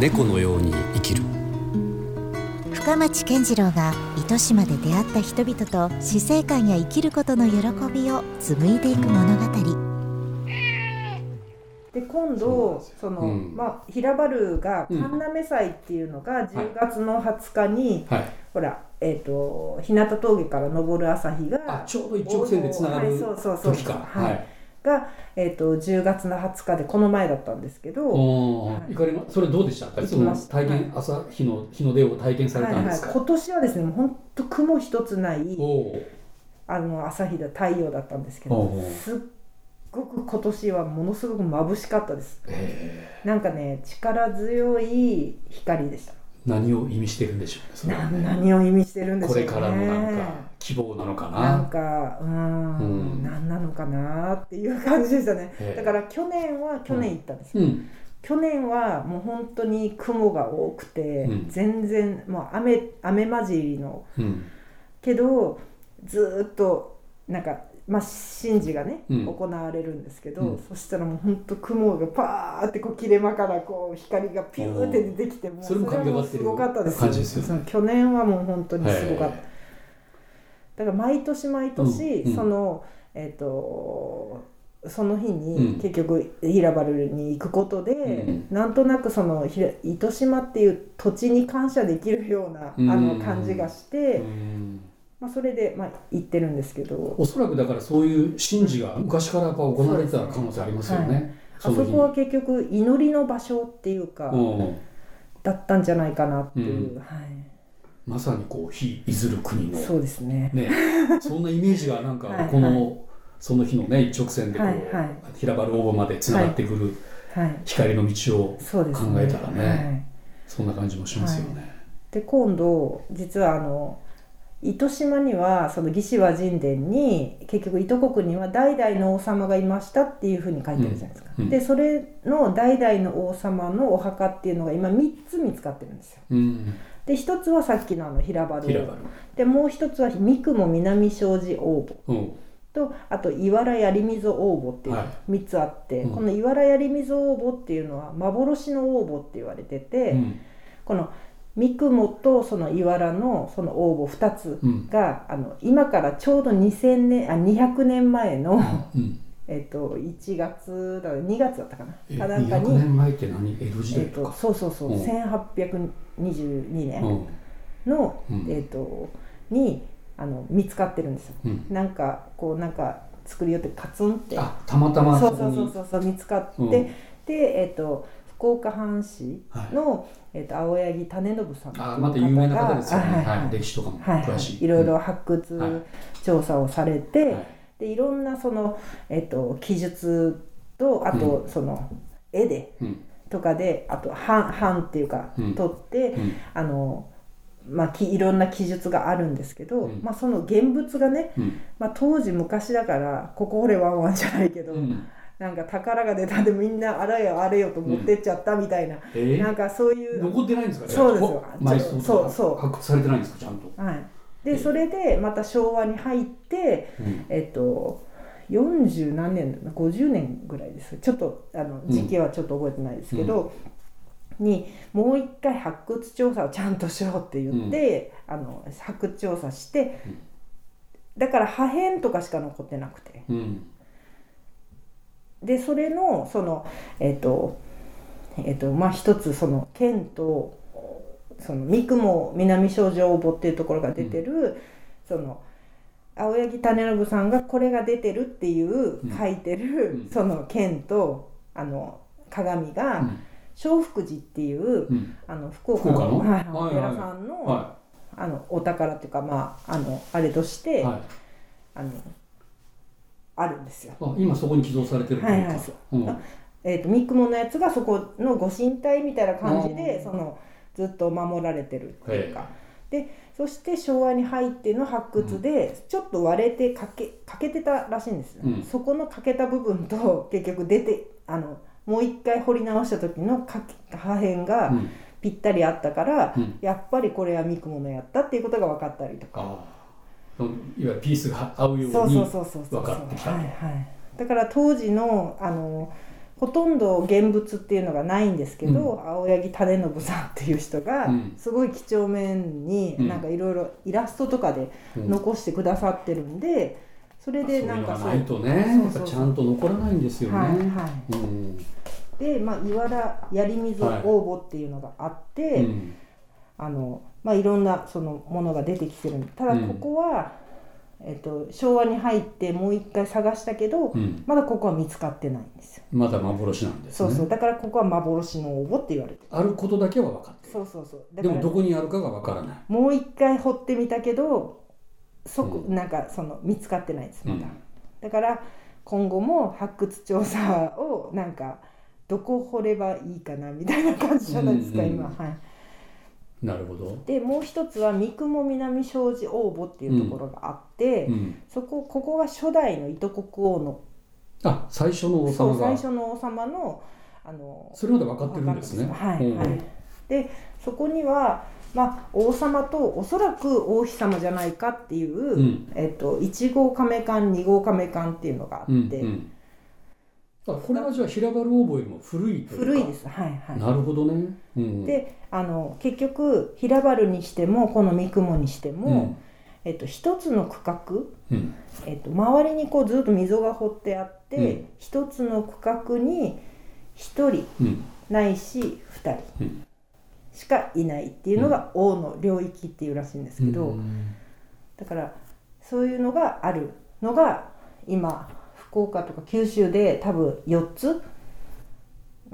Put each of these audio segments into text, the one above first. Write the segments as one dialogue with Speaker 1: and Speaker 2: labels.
Speaker 1: 猫のように生きる。
Speaker 2: 深町健次郎が糸島で出会った人々と死生観や生きることの喜びを紡いでいく物語。
Speaker 3: で今度その、
Speaker 1: うん。
Speaker 3: まあ平原が神嘗祭っていうのが10月の20日に、
Speaker 1: はい。
Speaker 3: ほらえっ、と日向峠から昇る朝日が
Speaker 1: あちょうど一直線でつながる
Speaker 3: はいそうそうそう。
Speaker 1: 時か。
Speaker 3: はい。
Speaker 1: はい
Speaker 3: が、えっと10月の20日でこの前だったんですけど、
Speaker 1: お
Speaker 3: はい。
Speaker 1: ー行かれまそれどうでした？かその体験朝日の日の出を体験されたんですか、
Speaker 3: 今年はですね本当雲一つないあの朝日だ太陽だったんですけどすっごく今年はものすごく眩しかったです。
Speaker 1: え
Speaker 3: なんかね力強い光でした。
Speaker 1: ー何を意味してるんでしょうねね。
Speaker 3: 何を意味してるんでしょうね。
Speaker 1: これからのなんか希望なのかな。
Speaker 3: なんかうん、
Speaker 1: うん。
Speaker 3: 何なのかなっていう感じでしたね。
Speaker 1: ええ。
Speaker 3: だから去年は去年行ったんですよ、
Speaker 1: うん。
Speaker 3: 去年はもう本当に雲が多くて、
Speaker 1: うん。
Speaker 3: 全然もう雨雨混じりの。
Speaker 1: うん。
Speaker 3: けどずーっとなんかまあ神事がね、
Speaker 1: うん。
Speaker 3: 行われるんですけど、
Speaker 1: うん。
Speaker 3: そしたらもう本当雲がパーってこう切れ間からこう光がピューって出てきてもう
Speaker 1: それも神がかってる。
Speaker 3: すごかったです
Speaker 1: 感じですよね。
Speaker 3: その去年はもう本当にすごかった。
Speaker 1: へ
Speaker 3: だから毎年毎年、
Speaker 1: うん。うん。
Speaker 3: そのえっ、とその日
Speaker 1: うん。
Speaker 3: に結局平原に行くことで、
Speaker 1: うん。
Speaker 3: なんとなくそのひら糸島っていう土地に感謝できるような、
Speaker 1: うん。
Speaker 3: あの感じがして、
Speaker 1: うん
Speaker 3: まあ、それで、まあ、行ってるんですけど。
Speaker 1: おそらくだからそういう神事が昔からやっぱ行われてた可能性ありますよね。
Speaker 3: あそこは結局祈りの場所っていうか、
Speaker 1: うん。
Speaker 3: だったんじゃないかなっていう、
Speaker 1: うん。
Speaker 3: はい、
Speaker 1: まさにこう非いずる国の。
Speaker 3: そうですね。
Speaker 1: ね。そんなイメージがなんか
Speaker 3: はい。
Speaker 1: この、
Speaker 3: は
Speaker 1: その日のね一直線でこう、
Speaker 3: はい。はい。
Speaker 1: 平原大場までつながってくる
Speaker 3: はい。
Speaker 1: 光の道を考えたらね
Speaker 3: はい。
Speaker 1: そんな感じもしますよね。
Speaker 3: で今度実はあの糸島にはその義士和神殿に結局糸国には代々の王様がいましたっていうふうに書いてるじゃないですか、
Speaker 1: うんうん
Speaker 3: でそれの代々の王様のお墓っていうのが今3つ見つかってるんですよ。
Speaker 1: うん、
Speaker 3: で1つはさっきのあの平原でもう1つは三雲南障子王母
Speaker 1: う。ん、
Speaker 3: とあと岩良槍溝王母っていう
Speaker 1: はい。
Speaker 3: 3つあって、
Speaker 1: うん。
Speaker 3: この岩良槍溝王母っていうのは幻の王母って言われてて、
Speaker 1: うん。
Speaker 3: この三雲とその岩良のその王母2つ
Speaker 1: うん。
Speaker 3: が、あの今からちょうど2000年あ200年前の、
Speaker 1: うん、
Speaker 3: えっと1月だ2月だったかな。
Speaker 1: え
Speaker 3: かなんか
Speaker 1: 200
Speaker 3: に、
Speaker 1: 年前って何？江戸時
Speaker 3: えっと、
Speaker 1: 代とか、
Speaker 3: そうそうそう、
Speaker 1: うん。
Speaker 3: 1822年
Speaker 1: うん。
Speaker 3: の、
Speaker 1: うん。
Speaker 3: えっとにあの見つかってるんですよ。
Speaker 1: うん、
Speaker 3: なんかこうなんか作りよってカツンって。
Speaker 1: あたまたま
Speaker 3: そう
Speaker 1: そ
Speaker 3: うそうそう見つかって、
Speaker 1: うん。
Speaker 3: でえっ、と福岡藩士の、えっと青柳種信さんっていう
Speaker 1: あまた有名な方ですよね、
Speaker 3: あ
Speaker 1: はい。
Speaker 3: はい。
Speaker 1: 歴史とかも
Speaker 3: はい。は
Speaker 1: 詳しい、
Speaker 3: い、いろいろ発掘
Speaker 1: はい。
Speaker 3: 調査をされて、
Speaker 1: うんはい。
Speaker 3: でいろんなその、えっと記述とあとその絵で
Speaker 1: うん。
Speaker 3: とかであと版版っていうか、
Speaker 1: うん。
Speaker 3: 取って
Speaker 1: うん。
Speaker 3: あのまあ、きいろんな記述があるんですけど、
Speaker 1: うん。
Speaker 3: まあ、その現物がね、
Speaker 1: うん。
Speaker 3: まあ、当時昔だからここ掘れワンワンじゃないけど、
Speaker 1: うん
Speaker 3: なんか宝が出たんでみんなあれよあれよと持ってっちゃったみたいな、
Speaker 1: え
Speaker 3: なんかそういう、
Speaker 1: 残ってないんですか
Speaker 3: そうですよ。
Speaker 1: 埋葬
Speaker 3: そうそう。
Speaker 1: 発掘されてないんですか？ちゃんと、
Speaker 3: はい、でそれでまた昭和に入って
Speaker 1: うん。
Speaker 3: えっと40何年だな50年ぐらいです。ちょっとあの
Speaker 1: うん。
Speaker 3: 時期はちょっと覚えてないですけど、にもう一回発掘調査をちゃんとしようって言って、あの発掘調査して、
Speaker 1: うん。
Speaker 3: だから破片とかしか残ってなくて。
Speaker 1: うん
Speaker 3: でそれのそのえっ、とえっ、とまあ一つその剣とその三雲南少女応募っていうところが出てる、その青柳種信さんがこれが出てるっていう
Speaker 1: うん。
Speaker 3: 書いてる、
Speaker 1: うん。
Speaker 3: その剣とあの鏡が、
Speaker 1: うん。
Speaker 3: 正福寺っていう、
Speaker 1: うん。
Speaker 3: あの福岡の
Speaker 1: 福岡の？
Speaker 3: はい
Speaker 1: はいはい
Speaker 3: お寺さんの,、
Speaker 1: は
Speaker 3: あのお宝っていうかまああのあれとして、
Speaker 1: いはい。
Speaker 3: あのあるんですよ。
Speaker 1: あ今そこに寄贈されてるというか、
Speaker 3: はいはいそう。
Speaker 1: う
Speaker 3: えー、と三雲のやつがそこのご神体みたいな感じでそのずっと守られてるっていうか。
Speaker 1: へ
Speaker 3: でそして昭和に入っての発掘でちょっと割れて欠け欠けてたらしいんですよ、
Speaker 1: うん。
Speaker 3: そこの欠けた部分と 結局出てあのもう一回掘り直した時の破片が
Speaker 1: うん。
Speaker 3: ぴったりあったから、
Speaker 1: うん。
Speaker 3: やっぱりこれは三雲のやったっていうことが分かったりとか。
Speaker 1: のいわゆるピースが合うように
Speaker 3: そうそうそうそうそう。
Speaker 1: 分かってきた。と
Speaker 3: はいはい、だから当時のあのほとんど現物っていうのがないんですけど、青柳種信さんっていう人が
Speaker 1: うん。
Speaker 3: すごい几帳面に
Speaker 1: うん。
Speaker 3: なんかいろいろイラストとかで
Speaker 1: うん。
Speaker 3: 残してくださってるんでそれでなんか
Speaker 1: そう。いうのがないとねちゃんと残らないんですよね。
Speaker 3: はいはい。
Speaker 1: うん。
Speaker 3: で、まあ、岩田槍水応募っていうのがあって、
Speaker 1: うん。
Speaker 3: あのまあ、いろんなそのものが出てきてる。ただ
Speaker 1: うん。
Speaker 3: ここは、えっと、昭和に入ってもう一回探したけど、
Speaker 1: うん。
Speaker 3: まだここは見つかってないんですよ、
Speaker 1: まだ幻なんですね。
Speaker 3: そうそう。だからここは幻の応募って言われてる。
Speaker 1: あることだけは分かってる。
Speaker 3: そうそうそう。だ
Speaker 1: でもどこにあるかが分からない。
Speaker 3: もう一回掘ってみたけどそこ、
Speaker 1: うん。
Speaker 3: なんかその見つかってないですまだ、
Speaker 1: うん。
Speaker 3: だから今後も発掘調査をなんかどこ掘ればいいかなみたいな感じじゃないですか、
Speaker 1: うんうん。
Speaker 3: 今。はい
Speaker 1: なるほど。
Speaker 3: でもう一つは三雲南障子応募っていうところがあって、
Speaker 1: うん、
Speaker 3: そこここが初代の糸国王の
Speaker 1: あ最初の王様が。
Speaker 3: 初の王様のあの
Speaker 1: それまで分かってるんですね。
Speaker 3: はいはい、
Speaker 1: うん。
Speaker 3: でそこには、まあ、王様とおそらく王妃様じゃないかっていう、
Speaker 1: うん。
Speaker 3: えっと、1号亀館2号亀館っていうのがあって、
Speaker 1: うんうんあこれはじゃあ平原応募よりも古いというか。
Speaker 3: 古いです。はいはい。
Speaker 1: なるほどね。うん、
Speaker 3: であの結局平原にしてもこの三雲にしても、
Speaker 1: うん。
Speaker 3: えっと、一つの区画
Speaker 1: うん。
Speaker 3: えっと、周りにこうずっと溝が掘ってあって、
Speaker 1: うん。
Speaker 3: 一つの区画に一人
Speaker 1: うん。
Speaker 3: ないし二人
Speaker 1: うん。
Speaker 3: しかいないっていうのが王の領域っていうらしいんですけど、
Speaker 1: うん。
Speaker 3: だからそういうのがあるのが今福岡とか九州で多分4つ？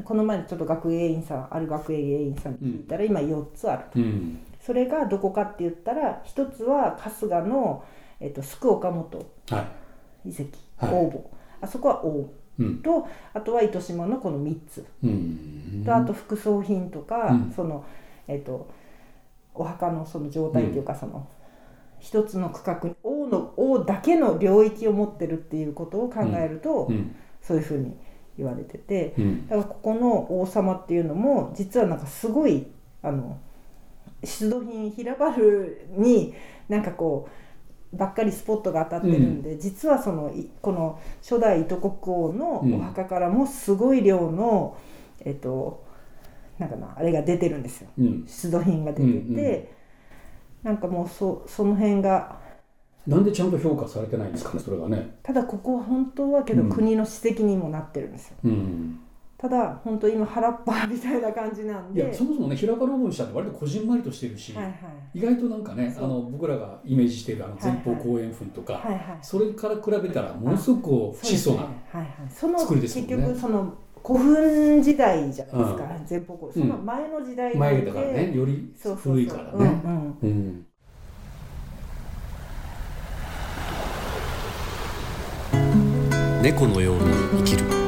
Speaker 3: この前ちょっと学芸員さんある学芸員さんに聞いたら今4つあると、
Speaker 1: うん。
Speaker 3: それがどこかって言ったら一つは春日の、えっと、須久岡本
Speaker 1: はい。
Speaker 3: 遺跡、
Speaker 1: はい。
Speaker 3: あそこは王。
Speaker 1: うん。
Speaker 3: とあとは糸島のこの3つ。
Speaker 1: うん。
Speaker 3: とあと副葬品とか、
Speaker 1: うん。
Speaker 3: そのえっ、とお墓のその状態っていうか、その一つの区画に王の王だけの領域を持ってるっていうことを考えると、
Speaker 1: うん。
Speaker 3: そういうふうに言われてて
Speaker 1: うん。
Speaker 3: だからここの王様っていうのも実はなんかすごいあの出土品平原になんかこうばっかりスポットが当たってるんで、実はそのいこの初代糸国王のお墓からもすごい量の、えっとなんかなあれが出てるんですよ。
Speaker 1: うん。
Speaker 3: 出土品が出てて、
Speaker 1: うんうん。
Speaker 3: なんかもうそその辺が
Speaker 1: なんでちゃんと評価されてないんですかねそれがね。
Speaker 3: ただここは本当はけど
Speaker 1: うん。
Speaker 3: 国の史跡にもなってるんですよ、
Speaker 1: うん。
Speaker 3: ただ本当今原っぱみたいな感じなんで。
Speaker 1: いやそもそもね平原応募にしたって割とこじんまりとしてるし、
Speaker 3: はいはい。
Speaker 1: 意外となんかねあの僕らがイメージしているあの前方後円墳とか、
Speaker 3: はいはい。
Speaker 1: それから比べたらものすごく質素な、
Speaker 3: そうですね。はいはい、その
Speaker 1: 作りですもんね。
Speaker 3: 結局その古墳時代じゃないですか、
Speaker 1: うん。
Speaker 3: 前方。後その前の時代で
Speaker 1: 前だからねより
Speaker 3: そうそうそう。
Speaker 1: 古いからね。
Speaker 3: うんうん。
Speaker 1: うん
Speaker 4: 猫のように生きる。